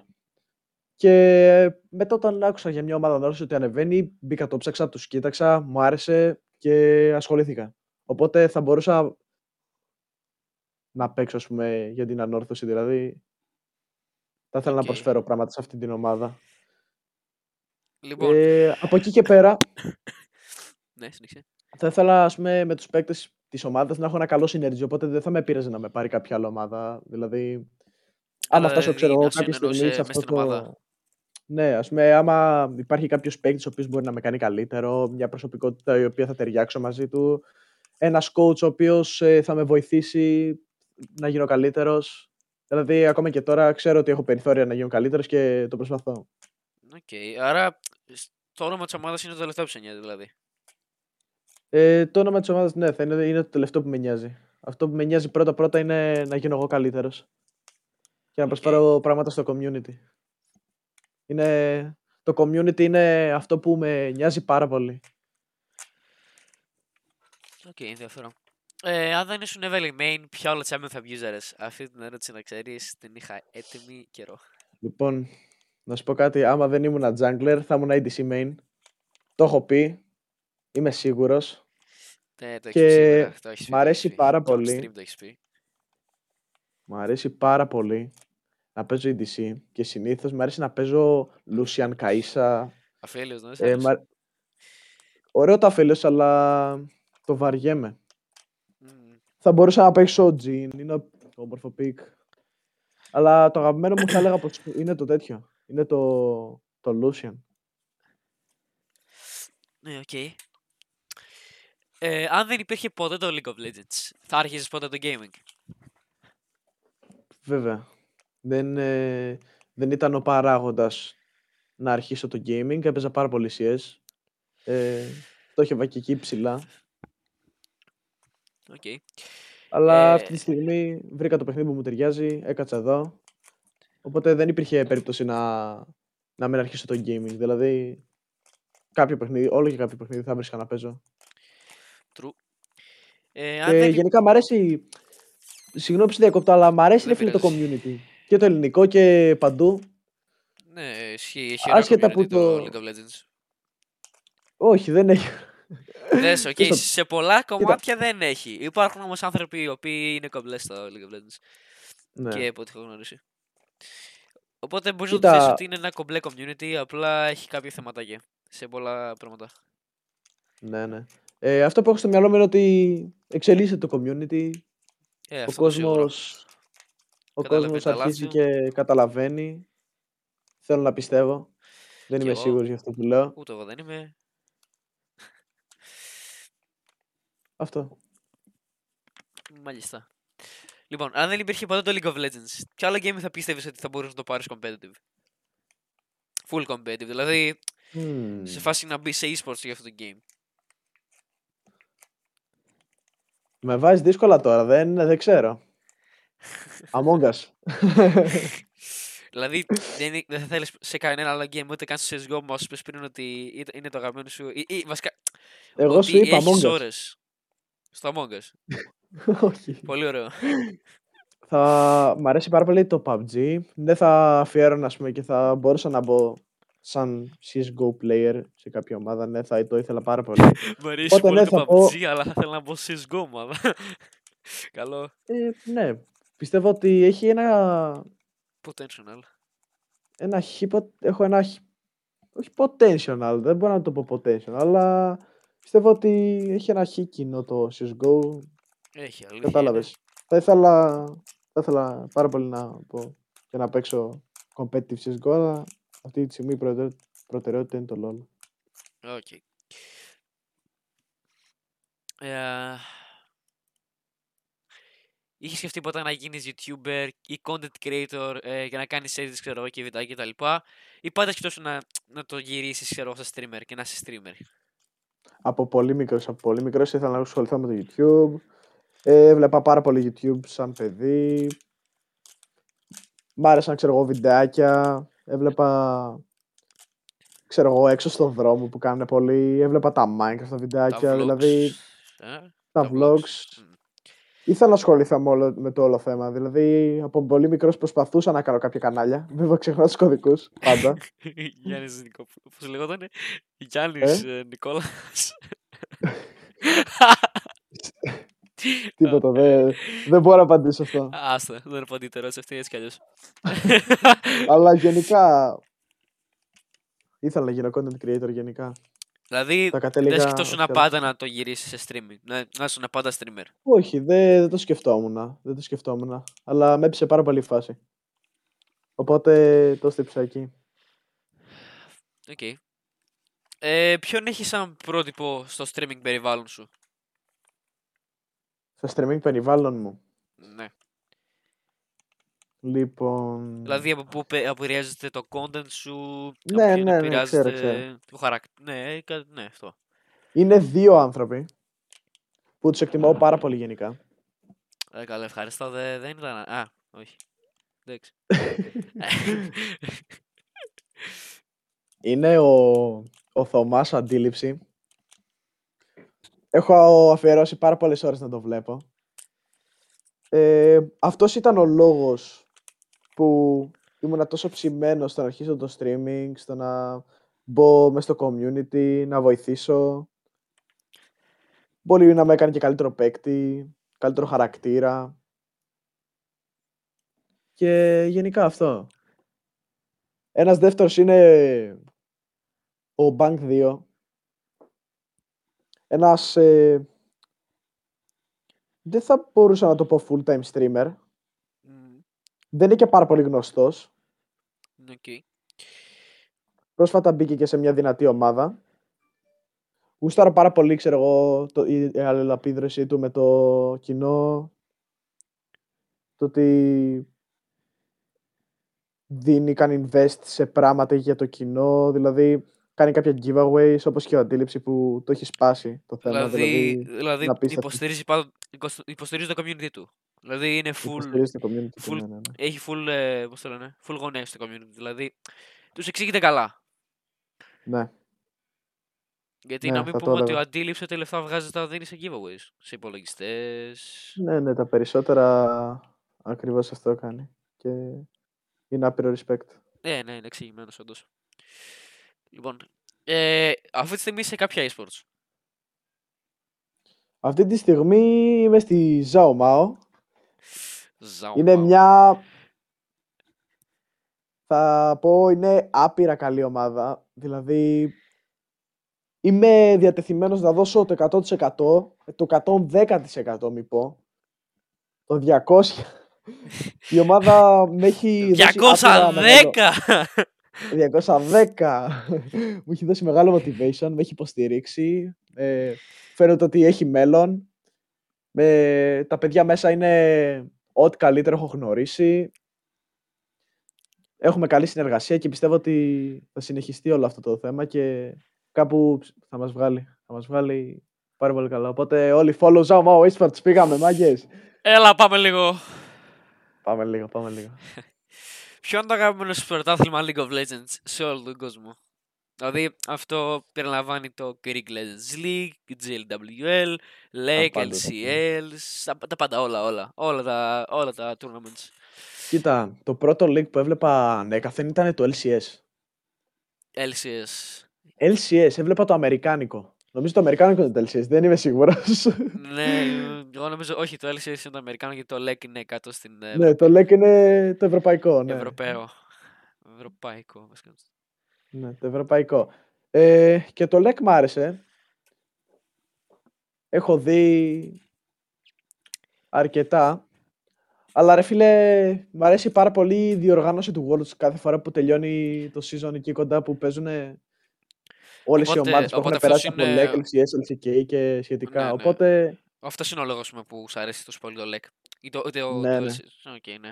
Και μετά όταν άκουσα για μια ομάδα North ότι ανεβαίνει, μπήκα το ψάξα, τους κοίταξα, μου άρεσε και ασχολήθηκα. Οπότε θα μπορούσα να παίξω, ας πούμε, για την Ανόρθωση. Δηλαδή, θα ήθελα Οκ. να προσφέρω πράγματα σε αυτή την ομάδα. Λοιπόν, Ε, από εκεί και πέρα, ναι, συνέχισε. θα ήθελα ας πούμε, με τους παίκτες της ομάδας να έχω ένα καλό synergy, οπότε δεν θα με πείραζε να με πάρει κάποια άλλη ομάδα. Δηλαδή, άμα Αλλά φτάσω, δηλαδή, ξέρω εγώ, να σε κάποια στιγμή εννοούσε σε μες αυτό στην ομάδα. το... Ναι, ας πούμε, άμα υπάρχει κάποιος παίκτης ο οποίος μπορεί να με κάνει καλύτερο, μια προσωπικότητα η οποία θα ταιριάξω μαζί του, ένας coach ο οποίος ε, θα με βοηθήσει να γίνω καλύτερος. Δηλαδή, ακόμα και τώρα ξέρω ότι έχω περιθώρια να γίνω καλύτερος και το προσπαθώ. Οκ, άρα σ- το όνομα της ομάδας είναι το τελευταίο που σε νοιάζει, δηλαδή. Ε, το όνομα της ομάδας, ναι, θα είναι, είναι το τελευταίο που με νοιάζει. Αυτό που με νοιάζει πρώτα-πρώτα είναι να γίνω εγώ καλύτερος. Και να Οκ. προσφέρω πράγματα στο community. Είναι... Το community είναι αυτό που με νοιάζει πάρα πολύ. Οκ, ενδιαφέρον. Ε, αν δεν ήσουν Evelynn main, ποια άλλα champion θα βγίζαρες; Αυτή την ερώτηση να ξέρεις, την είχα έτοιμη καιρό. Λοιπόν, να σου πω κάτι. Άμα δεν ήμουν jungler, θα ήμουν ADC main. Το έχω πει. Είμαι σίγουρος. Ναι, το έχεις Και πει σίγουρα. Το έχεις πει, μ' το αρέσει έχεις πει. πάρα Και on πολύ. stream το έχεις πει. Μου αρέσει πάρα πολύ να παίζω ADC. Και συνήθως μου αρέσει να παίζω Lucian, Kai'Sa. Αφέλιος, ναι, Ε, μ' αρ- Ωραίο το αφέλιος, αλλά το βαριέμαι. Μμμ. Θα μπορούσα να παίξω Jin, είναι το όμορφο pick. Αλλά το αγαπημένο μου θα έλεγα πως είναι το τέτοιο. Είναι το, το Lucian. Ναι, οκ. Ε, αν δεν υπήρχε ποτέ το League of Legends, θα άρχιζες ποτέ το gaming; Βέβαια. Δεν, ε, δεν ήταν ο παράγοντας να αρχίσω το gaming. Έπαιζα πάρα πολύ CS. Ε, το είχα και εκεί ψηλά. Οκ. Αλλά Ε, αυτή τη στιγμή βρήκα το παιχνίδι που μου ταιριάζει. Έκατσα εδώ. Οπότε δεν υπήρχε περίπτωση να, να μην αρχίσω το gaming. Δηλαδή, κάποιο παιχνίδι, όλο και κάποιο παιχνίδι θα βρίσκα να παίζω. True. Ε, αν Και δεν... γενικά μ' αρέσει. Συγγνώμη που σε διακόπτω, αλλά μ' αρέσει Δεν ρε φίλε το πειράζει. community. Και το ελληνικό και παντού. Ναι, ισχύει. Έχει ωραίο Άσχετα community που το το- League of Legends. Όχι, δεν έχει. Δες, οκ, Και στο- σε πολλά κομμάτια δεν έχει. Υπάρχουν όμως άνθρωποι οι οποίοι είναι κομπλές στο League of Legends. Ναι. Και από ό,τι έχω γνωρίσει. Οπότε μπορείς να το Κοίτα- θες ότι είναι ένα κομπλέ community, απλά έχει κάποια θεματάκια σε πολλά πράγματα. Ναι, ναι. Ε, αυτό που έχω στο μυαλό μου είναι ότι εξελίσσεται το community. Ε, Ο αυτό το σίγουρο. κόσμος, ο Καταλαβαίνει κόσμος τα λάθη αρχίζει του. και καταλαβαίνει. Θέλω να πιστεύω. Δεν Κι είμαι εγώ. σίγουρος για αυτό που λέω. Ούτε εγώ δεν είμαι. Αυτό. Μάλιστα. Λοιπόν, αν δεν υπήρχε ποτέ το League of Legends, ποιο άλλο game θα πίστευες ότι θα μπορούσες να το πάρεις competitive; Full competitive, δηλαδή σε Μμμ. φάση να μπει σε esports για αυτό το game. Με βάζεις δύσκολα τώρα, δεν, δεν ξέρω. Among Us. δηλαδή δεν, είναι- δεν θα θέλεις σε κανένα άλλο game ούτε καν στο CSGO μας πες πριν ότι ήταν- είναι το αγαπημένο σου ή, ή βασικά Εγώ ότι σου είπα έχεις Among Us. ώρες στο Among Us. Όχι. Πολύ ωραίο. Θα... Μ' αρέσει πάρα πολύ το PUBG. Δεν θα αφιέρωνα, ας πούμε, και θα μπορούσα να μπω σαν CSGO player σε κάποια ομάδα. Ναι, θα το ήθελα πάρα πολύ. Μ' αρέσει Οπότε, πολύ ναι, το θα πω- PUBG, αλλά θα ήθελα να μπω σε CSGO ομάδα. Καλό. ε, ναι, πιστεύω ότι έχει ένα, Potential. ένα χι, έχω ένα χι, όχι potential, δεν μπορώ να το πω potential, αλλά πιστεύω ότι έχει ένα χι κοινό το CSGO, Έχει αλήθεια. κατάλαβες. Θα ήθελα, θα ήθελα πάρα πολύ να πω και να παίξω competitive CSGO, αλλά αυτή τη στιγμή η προτεραι- προτεραιότητα είναι το LoL. είναι. Οκ. Ε, Είχες σκεφτεί ποτέ να γίνεις YouTuber ή content creator ε, για να κάνεις edits, ξέρω εγώ, και βιντεάκια κτλ. Ή πάντα σκεφτόσουν να, να το γυρίσεις, ξέρω εγώ, σαν streamer και να είσαι streamer; Από πολύ μικρός, από πολύ μικρός ήθελα να ασχοληθώ με το YouTube. Ε, έβλεπα πάρα πολύ YouTube σαν παιδί. Μ' άρεσαν, ξέρω εγώ, βιντεάκια. Έβλεπα, ξέρω εγώ, έξω στον δρόμο που κάνουν πολύ. Έβλεπα τα Minecraft τα Τα βιντεάκια, vlogs. δηλαδή ε, τα vlogs. Μμ. Ήθελα να ασχοληθώ με, όλο, με το όλο θέμα. Δηλαδή, από πολύ μικρός προσπαθούσα να κάνω κάποια κανάλια. Βέβαια, ξεχνάω του κωδικούς πάντα. Γιάννης Νικο... Πώς λεγότανε; Γιάννης Ε; ε, Νικόλας. Τίποτα. Δεν, δεν μπορώ να απαντήσω αυτό. Άστα, δεν απαντείτε ερώτηση αυτή έτσι κι αλλιώς. Αλλά γενικά. Ήθελα να γίνω content creator γενικά. Δηλαδή, Τα δεν κατέληγα. σκεφτόσουν σχεδόν. πάντα να το γυρίσεις σε streaming. Ναι, να ήσουν πάντα streamer. Όχι, δεν, δεν το σκεφτόμουν. Δεν το σκεφτόμουν. Αλλά με έπεισε πάρα πολύ η φάση. Οπότε το 'στριψα εκεί. Οκ. Ε, ποιον έχεις σαν πρότυπο στο streaming περιβάλλον σου; Στο streaming περιβάλλον μου. Ναι. Λοιπόν. Δηλαδή από πού πε- επηρεάζεται το content σου, από Ναι, ποιον ναι, ναι, ξέρω, επηρεάζεται ξέρω. το χαρακτήρα. Ναι, κα- ναι, αυτό. Είναι δύο άνθρωποι που τους εκτιμάω πάρα πολύ γενικά. Ε, καλά, ευχαριστώ. Δεν, δεν ήταν. Α, όχι. Εντάξει. Είναι ο, ο Θωμάς ο Αντίληψη. Έχω αφιερώσει πάρα πολλές ώρες να το βλέπω. Ε, αυτός ήταν ο λόγος που ήμουν τόσο ψημένος στο να αρχίσω το streaming, στο να μπω μέσα στο community, να βοηθήσω. Μπορεί να με έκανε και καλύτερο παίκτη, καλύτερο χαρακτήρα. Και γενικά αυτό. Ένας δεύτερος είναι ο Bank 2. Ένας... ε, δεν θα μπορούσα να το πω full-time streamer. Μμμ, Δεν είναι και πάρα πολύ γνωστός. Οκ. Πρόσφατα μπήκε και σε μια δυνατή ομάδα. Γούσταρα πάρα πολύ, ξέρω εγώ, το, η, η αλληλεπίδραση του με το κοινό. Το ότι δίνει, κάνει invest σε πράγματα για το κοινό. Δηλαδή, κάνει κάποια giveaways, όπως και ο Αντίληψη που το έχει σπάσει το θέμα. Δηλαδή, Δηλαδή, δηλαδή είναι απίστευτο. υποστηρίζει, πάντα, εικοσ- υποστηρίζει το community του. Δηλαδή είναι full, υποστηρίζει το community. του, full- ναι, ναι, ναι. έχει full, ε, πώς το λένε, full γονέες στο community. Δηλαδή τους εξηγείται καλά. ναι. Γιατί Ναι, να μην θα το πούμε ότι ο έλεγα. αντίληψη ότι λεφτά βγάζει τα δίνεις σε giveaways. Σε υπολογιστές. ναι, ναι, τα περισσότερα ακριβώς αυτό κάνει. Και είναι άπειρο respect. Ναι, ναι, είναι εξηγημένος όντως. Λοιπόν, ε, αυτή τη στιγμή είσαι κάποια esports; Αυτή τη στιγμή είμαι στη Zhao Mao. Ζάω, Είναι πάω. μια. Θα πω είναι άπειρα καλή ομάδα. Δηλαδή. Είμαι διατεθειμένος να δώσω το 100%, το 110% μη πω. Το 200%. Η ομάδα με έχει δώσει άπειρα μεγάλο- 210! 210. μου έχει δώσει μεγάλο motivation, με έχει υποστηρίξει. Ε, φαίνεται ότι έχει μέλλον. Ε, τα παιδιά μέσα είναι ό,τι καλύτερο έχω γνωρίσει. Έχουμε καλή συνεργασία και πιστεύω ότι θα συνεχιστεί όλο αυτό το θέμα και κάπου θα μας βγάλει. Θα μας βγάλει πάρα πολύ καλά. Οπότε όλοι follow Zao Mao Esports πήγαμε μάγκες. Έλα, πάμε λίγο. Πάμε λίγο, πάμε λίγο. Ποιο είναι το αγαπημένο σου πρωτάθλημα League of Legends σε όλο τον κόσμο; Δηλαδή, αυτό περιλαμβάνει το Greek Legends League, GLWL, LEC, πάντα τα LCL, τα, τα πάντα, όλα, όλα. Όλα τα, όλα τα tournaments. Κοίτα, το πρώτο league που έβλεπα ανέκαθεν ήταν το LCS. LCS. LCS, έβλεπα το αμερικάνικο. Νομίζω το αμερικάνικο είναι το LCS, δεν είμαι σίγουρος. ναι, εγώ νομίζω, όχι, το LCS είναι το Αμερικάνο γιατί το LEC είναι κάτω στην ε, ναι, το LEC είναι το ευρωπαϊκό. Ναι. Ευρωπαίο. Ευρωπαϊκό, βασικά. Ναι, το ευρωπαϊκό. Ε, και το LEC μ' άρεσε. Έχω δει αρκετά. Αλλά ρε φίλε, μ' αρέσει πάρα πολύ η διοργάνωση του Worlds κάθε φορά που τελειώνει το season εκεί κοντά που παίζουν όλες Οπότε- οι ομάδες που οπότε έχουν περάσει αυτός από είναι- LEC, LCS, LCK και σχετικά. Ναι, ναι. Οπότε, Αυτός είναι ο λόγος που σου αρέσει τόσο πολύ το LEC. Ή το, το, Ναι, το ναι. LCS. Οκ, ναι.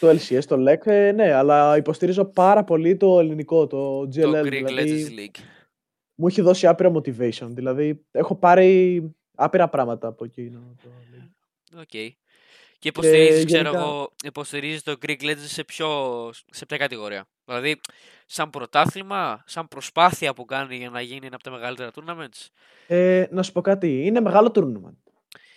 Το LCS, το LEC, ε, ναι, αλλά υποστηρίζω πάρα πολύ το ελληνικό, το GLL. Το Greek δηλαδή, Legends League. μου έχει δώσει άπειρο motivation. Δηλαδή, έχω πάρει άπειρα πράγματα από εκείνο. Το... Οκ. Και υποστηρίζεις, ξέρω γενικά- εγώ, υποστηρίζεις το Greek Legends σε, ποιο, σε ποια κατηγορία; Δηλαδή, σαν πρωτάθλημα, σαν προσπάθεια που κάνει για να γίνει ένα από τα μεγαλύτερα tournaments; Ε, να σου πω κάτι, είναι μεγάλο tournament.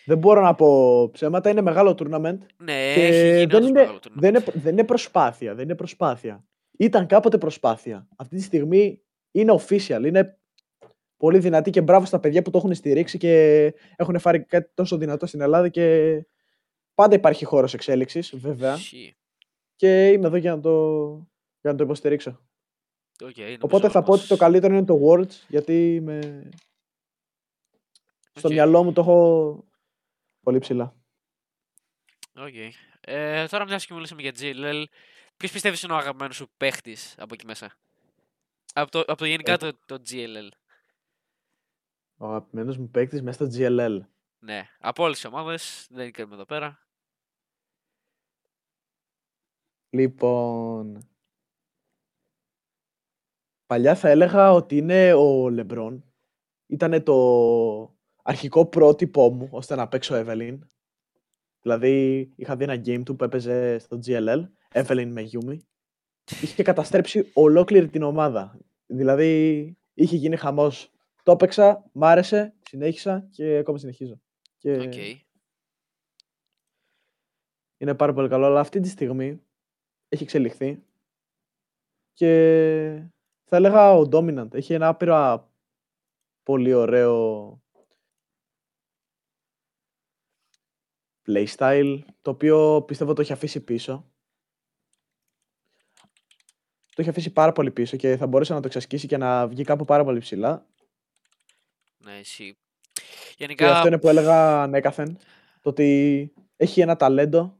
Δεν μπορώ να πω ψέματα, είναι μεγάλο tournament. Ναι, Και έχει γίνει δεν όντως είναι- μεγάλο tournament. Δεν είναι, δεν είναι προσπάθεια, δεν είναι προσπάθεια. Ήταν κάποτε προσπάθεια. Αυτή τη στιγμή είναι official, είναι πολύ δυνατή και μπράβο στα παιδιά που το έχουν στηρίξει και έχουν φάρει κάτι τόσο δυνατό στην Ελλάδα και πάντα υπάρχει χώρος εξέλιξης, βέβαια. Ισχύει. Και είμαι εδώ για να το, για να το υποστηρίξω. Οκ, νομίζω Οπότε θα πω ότι το όμως- καλύτερο είναι το Worlds, γιατί με... στο Οκ. μυαλό μου το έχω πολύ ψηλά. Οκ. Ε, τώρα μιας και μιλήσαμε για GLL, ποιος πιστεύεις είναι ο αγαπημένος σου παίχτης από εκεί μέσα; Από το, από το γενικά Ε. το, το GLL. Ο αγαπημένος μου παίκτης μέσα στο GLL. Ναι, από όλες τις ομάδες, δεν κρίνουμε εδώ πέρα. Λοιπόν. Παλιά θα έλεγα ότι είναι ο Λεμπρόν. Ήταν το αρχικό πρότυπό μου ώστε να παίξω Evelyn. Δηλαδή είχα δει ένα game του που έπαιζε στο GLL, Evelyn με Yumi. Είχε καταστρέψει ολόκληρη την ομάδα. Δηλαδή είχε γίνει χαμός. Το έπαιξα, μ' άρεσε, συνέχισα και ακόμα συνεχίζω. Και Οκ. είναι πάρα πολύ καλό, αλλά αυτή τη στιγμή έχει εξελιχθεί και θα έλεγα ο Dominant. Έχει ένα άπειρα πολύ ωραίο playstyle, το οποίο πιστεύω το έχει αφήσει πίσω. Το έχει αφήσει πάρα πολύ πίσω και θα μπορούσε να το εξασκήσει και να βγει κάπου πάρα πολύ ψηλά. Ναι, εσύ. Και Γενικά, αυτό είναι που έλεγα ανέκαθεν, το ότι έχει ένα ταλέντο,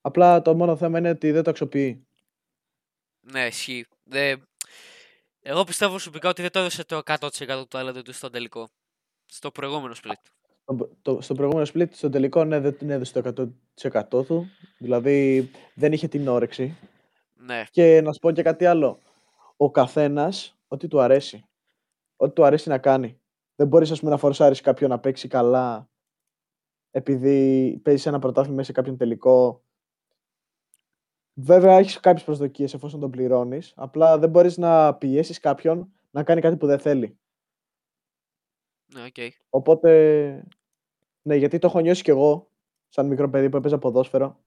απλά το μόνο θέμα είναι ότι δεν το αξιοποιεί. ναι, ισχύει. Δε... Εγώ πιστεύω προσωπικά ότι δεν το έδωσε το 100% του τάλαντο του στο τελικό. Στο προηγούμενο split. Το, το, στο προηγούμενο split, στο τελικό, ναι, δεν την έδωσε το 100% του. Δηλαδή, δεν είχε την όρεξη. Ναι, Και να σου πω και κάτι άλλο. Ο καθένας, ό,τι του αρέσει. Ό,τι του αρέσει να κάνει. Δεν μπορείς, ας πούμε, να φορσάρεις κάποιον να παίξει καλά επειδή παίζεις ένα πρωτάθλημα σε κάποιον τελικό. Βέβαια, έχεις κάποιες προσδοκίες εφόσον τον πληρώνεις. Απλά δεν μπορείς να πιέσεις κάποιον να κάνει κάτι που δεν θέλει. ναι, οκ. Οπότε, ναι, γιατί το έχω νιώσει κι εγώ, σαν μικρό παιδί που έπαιζα ποδόσφαιρο.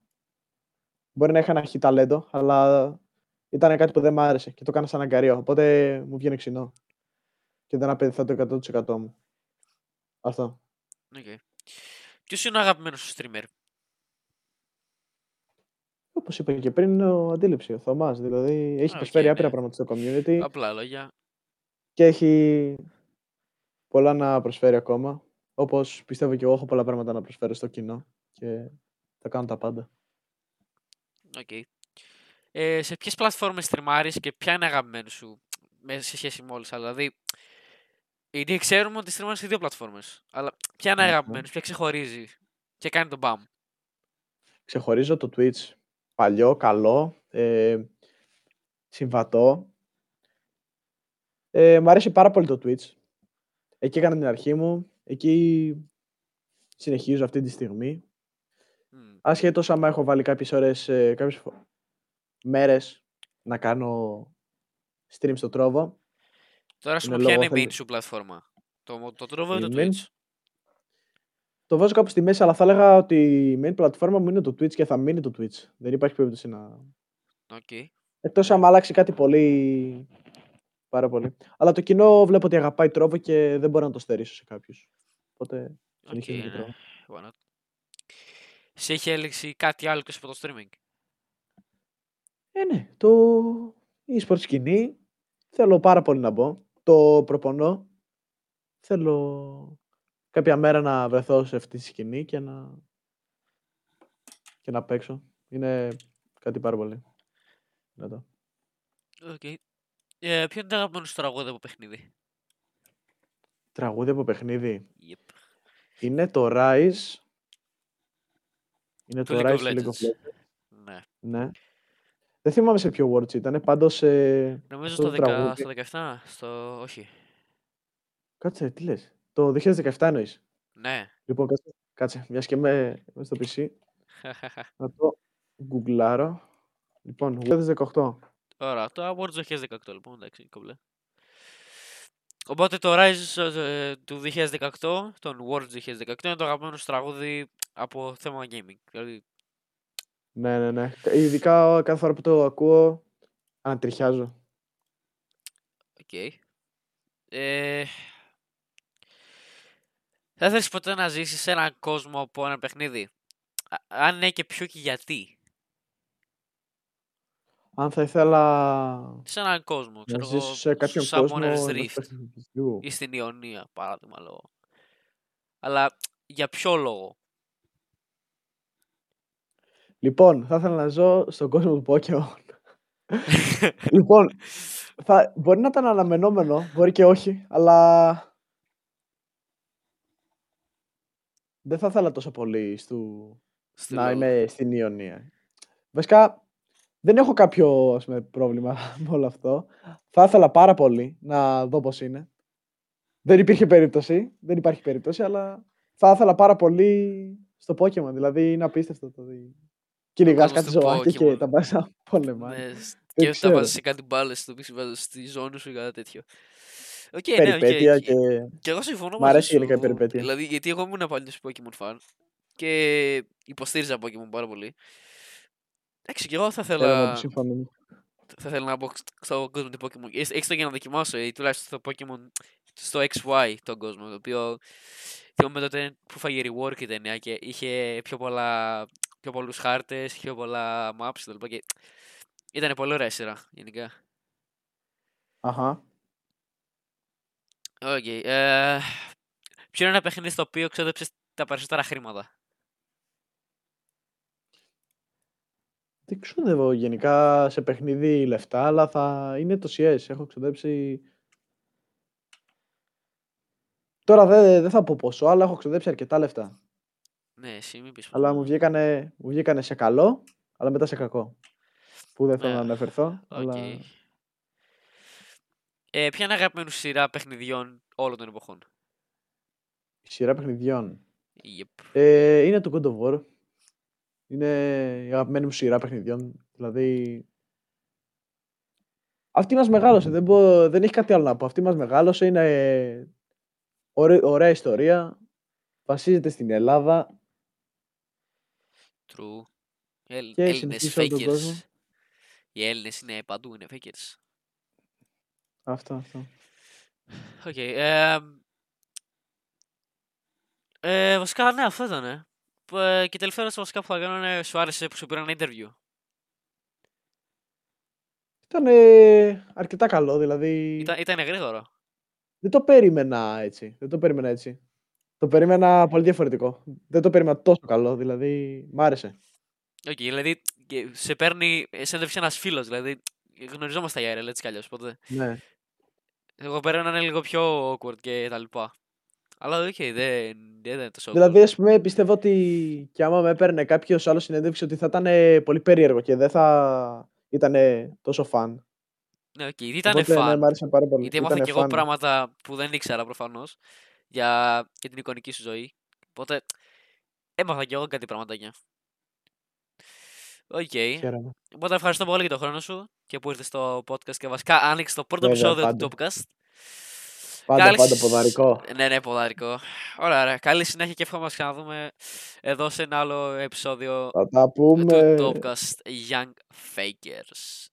Μπορεί να είχα ένα χι ταλέντο, αλλά ήταν κάτι που δεν μ' άρεσε και το έκανα σαν αγγαρεία. Οπότε μου βγαίνει ξινό. Και δεν απέδιδα το 100% μου. Αυτό. οκ. Ποιος είναι ο αγαπημένος σου streamer; Όπως είπα και πριν, είναι ο Αντίληψη, ο Θωμάς. Δηλαδή, έχει οκ, προσφέρει άπειρα ναι. πράγματα στο community Απλά λόγια. και έχει πολλά να προσφέρει ακόμα. Όπως πιστεύω και εγώ έχω πολλά πράγματα να προσφέρω στο κοινό και θα κάνω τα πάντα. Οκ. Ε, σε ποιες πλατφόρμες στριμάρεις και ποια είναι αγαπημένη σου με- σε σχέση με όλες. άλλες. Δηλαδή, γιατί ξέρουμε ότι στριμάρεις σε δύο πλατφόρμες. Αλλά ποια είναι Μμμ. αγαπημένη, ποια ξεχωρίζει και κάνει τον μπαμ; ξεχωρίζω το Twitch παλιό, καλό, ε, συμβατό. Ε, μ' αρέσει πάρα πολύ το Twitch. Εκεί έκανα την αρχή μου. Εκεί συνεχίζω αυτή τη στιγμή. Μμ. Ασχέτως άμα έχω βάλει κάποιες ώρες, ε, κάποιες φο- μέρες να κάνω stream στο Trovo. Τώρα, ας Είναι πούμε, ποια είναι λόγω η main θέλει- σου πλατφόρμα. Το, το Trovo ή Η το main- Twitch. Το βάζω κάπου στη μέση, αλλά θα έλεγα ότι η main πλατφόρμα μου είναι το Twitch και θα μείνει το Twitch. Δεν υπάρχει περίπτωση να... Οκ. Εκτός άμα αλλάξει κάτι πολύ... Πάρα πολύ. Αλλά το κοινό βλέπω ότι αγαπάει Trovo και δεν μπορώ να το στερήσω σε κάποιους. Οπότε Οκ, συνεχίζω και ναι. Trovo. Why not; Σε έχει έλξει κάτι άλλο εκτός από το streaming; Ε, ναι. Το e-sport σκηνή θέλω πάρα πολύ να μπω. Το προπονώ. Θέλω κάποια μέρα να βρεθώ σε αυτή τη σκηνή και να, και να παίξω. Είναι κάτι πάρα πολύ δυνατό. Οκ. Ε, ποιο είναι το αγαπημένο σου τραγούδι από παιχνίδι; Τραγούδι από παιχνίδι. Yep. Είναι το Rise. Είναι Του το League Rise of του League of Legends. Legends. Ναι. Ναι. Δεν θυμάμαι σε ποιο Worlds ήταν. Πάντως ε, Νομίζω αυτό στο, το 10, τραγούδι- στο 17, στο... όχι. Κάτσε, τι λες. Το 2017 εννοείς. Ναι. Λοιπόν, κάτσε, κάτσε. Μιας και είμαι είμαι στο PC. Να το γκουγκλάρω. Λοιπόν, 2018. Ωραία, το Awards 2018 λοιπόν, εντάξει, κομπλέ. Οπότε το Rise ε, του 2018, τον World 2018, είναι το αγαπημένο σου τραγούδι από θέμα gaming. Δηλαδή, Ναι, ναι, ναι. Ειδικά κάθε φορά που το ακούω, ανατριχιάζω. οκ. Ε, θα ήθελες ποτέ να ζήσεις σε έναν κόσμο από ένα παιχνίδι; Α- Αν ναι και ποιο και γιατί; Αν θα ήθελα Σε έναν κόσμο, να ξέρω ζήσω εγώ, σε κάποιον Summoner's κόσμο ενός Rift παιχνιδιού. ή στην Ιωνία, παράδειγμα λόγω. Αλλά για ποιο λόγο; Λοιπόν, θα ήθελα να ζω στον κόσμο του Pokemon. λοιπόν, θα, μπορεί να ήταν αναμενόμενο, μπορεί και όχι, αλλά δεν θα ήθελα τόσο πολύ στου... Στη να λόγω. είμαι στην Ιωνία. Βασικά, δεν έχω κάποιο ας πούμε, πρόβλημα με όλο αυτό. Θα ήθελα πάρα πολύ να δω πώς είναι. Δεν υπήρχε περίπτωση, δεν υπάρχει περίπτωση, αλλά θα ήθελα πάρα πολύ στο Pokemon. Δηλαδή, είναι απίστευτο το ότι κυνηγάς κόσμος κάτι του ζωάκι και Pokemon. τα πας να πολεμάνε. Ναι, σ- Δεν και τα ξέρω. βάζεις σε κάτι μπάλες στο πίσω βάζεις στη ζώνη σου ή κάτι τέτοιο. Οκ, ναι, οκ. Περιπέτεια Και- και... Και εγώ συμφωνώ Μ' μαζί αρέσει γενικά η σου, περιπέτεια. Δηλαδή, γιατί εγώ ήμουν παλιός Pokemon fan και υποστήριζα Pokemon πάρα πολύ. Εντάξει, και εγώ θα Χαίρομαι που ήθελα, συμφωνούμε. θα ήθελα να μπω στον κόσμο του Pokemon. Έχεις έχεις το για να δοκιμάσω, ή τουλάχιστον στο Pokemon, στο XY τον κόσμο, το οποίο θυμάμαι τότε που φάγε rework η ταινία και είχε πιο, πολλά, πιο πολλούς χάρτες, πιο πολλά maps κτλ. Και ήταν πολύ ωραία η σειρά, γενικά. Αχα. Οκ. ε, ποιο είναι ένα παιχνίδι στο οποίο ξόδεψες τα περισσότερα χρήματα; Δεν ξοδεύω γενικά σε παιχνίδι λεφτά, αλλά θα είναι το CS. Έχω ξοδέψει. Τώρα δεν, δεν θα πω πόσο, αλλά έχω ξοδέψει αρκετά λεφτά. Ναι, εσύ μην πεις πως Αλλά μόνο. μου βγήκανε, μου βγήκανε σε καλό, αλλά μετά σε κακό. Που δεν θέλω Ναι, να αναφερθώ. Οκ. Αλλά Ε, ποια είναι η αγαπημένη σου σειρά παιχνιδιών όλων των εποχών; η σειρά παιχνιδιών. Yep. Ε, είναι το God of War. Είναι η αγαπημένη μου σειρά παιχνιδιών. Δηλαδή. Αυτή μας μεγάλωσε. Δεν, μπο- δεν έχει κάτι άλλο να πω. Αυτή μας μεγάλωσε. Είναι ωραί- ωραία ιστορία. Βασίζεται στην Ελλάδα. True. Έλλ- Και Έλληνες συνηθίσει όλο τον fakers. κόσμο. Οι Έλληνες είναι παντού, είναι fakers. Αυτό, αυτό. Οκ. ε, ε, βασικά, ναι, αυτό ήταν. Ε. και τελευταία ερώτηση βασικά που θα κάνω είναι σου άρεσε που σου πήρα ένα interview. Ήταν αρκετά καλό. Δηλαδή. Ήταν, ήταν γρήγορο. Δεν το περίμενα έτσι. Δεν το περίμενα έτσι. Το περίμενα πολύ διαφορετικό. Δεν το περίμενα τόσο καλό. Δηλαδή, μ' άρεσε. Οκ, δηλαδή και σε παίρνει, συνέντευξη ένας φίλος, δηλαδή γνωριζόμαστε IRL έτσι κι αλλιώς, οπότε Ναι. εγώ περίμενα να είναι λίγο πιο awkward και τα λοιπά. Αλλά οκ, δεν, δεν ήταν τόσο awkward. Δηλαδή, ας πούμε, πιστεύω ότι και άμα με έπαιρνε κάποιος άλλος συνέντευξη, ότι θα ήταν πολύ περίεργο και δεν θα ήταν τόσο fun. Ναι, οκ, ήταν Οπότε, ναι, fun. μ' άρεσε πάρα πολύ. γιατί έμαθα Ήτανε και εγώ fun. πράγματα που δεν ήξερα προφανώς για, για την εικονική σου ζωή. Οπότε έμαθα και εγώ κάτι πραγματάκια. Οκ. Χαίρομαι. Οπότε ευχαριστώ πολύ για τον χρόνο σου και που ήρθες στο podcast και βασικά άνοιξε το πρώτο Βέβαια, επεισόδιο του πάντα. podcast. Πάντα, Καλή πάντα σ- ποδαρικό. Ναι, ναι, ποδαρικό. Ωραία, ωραία. Καλή συνέχεια και εύχομαι να μας ξαναδούμε εδώ σε ένα άλλο επεισόδιο Θα τα του πούμε. podcast Young Fakers.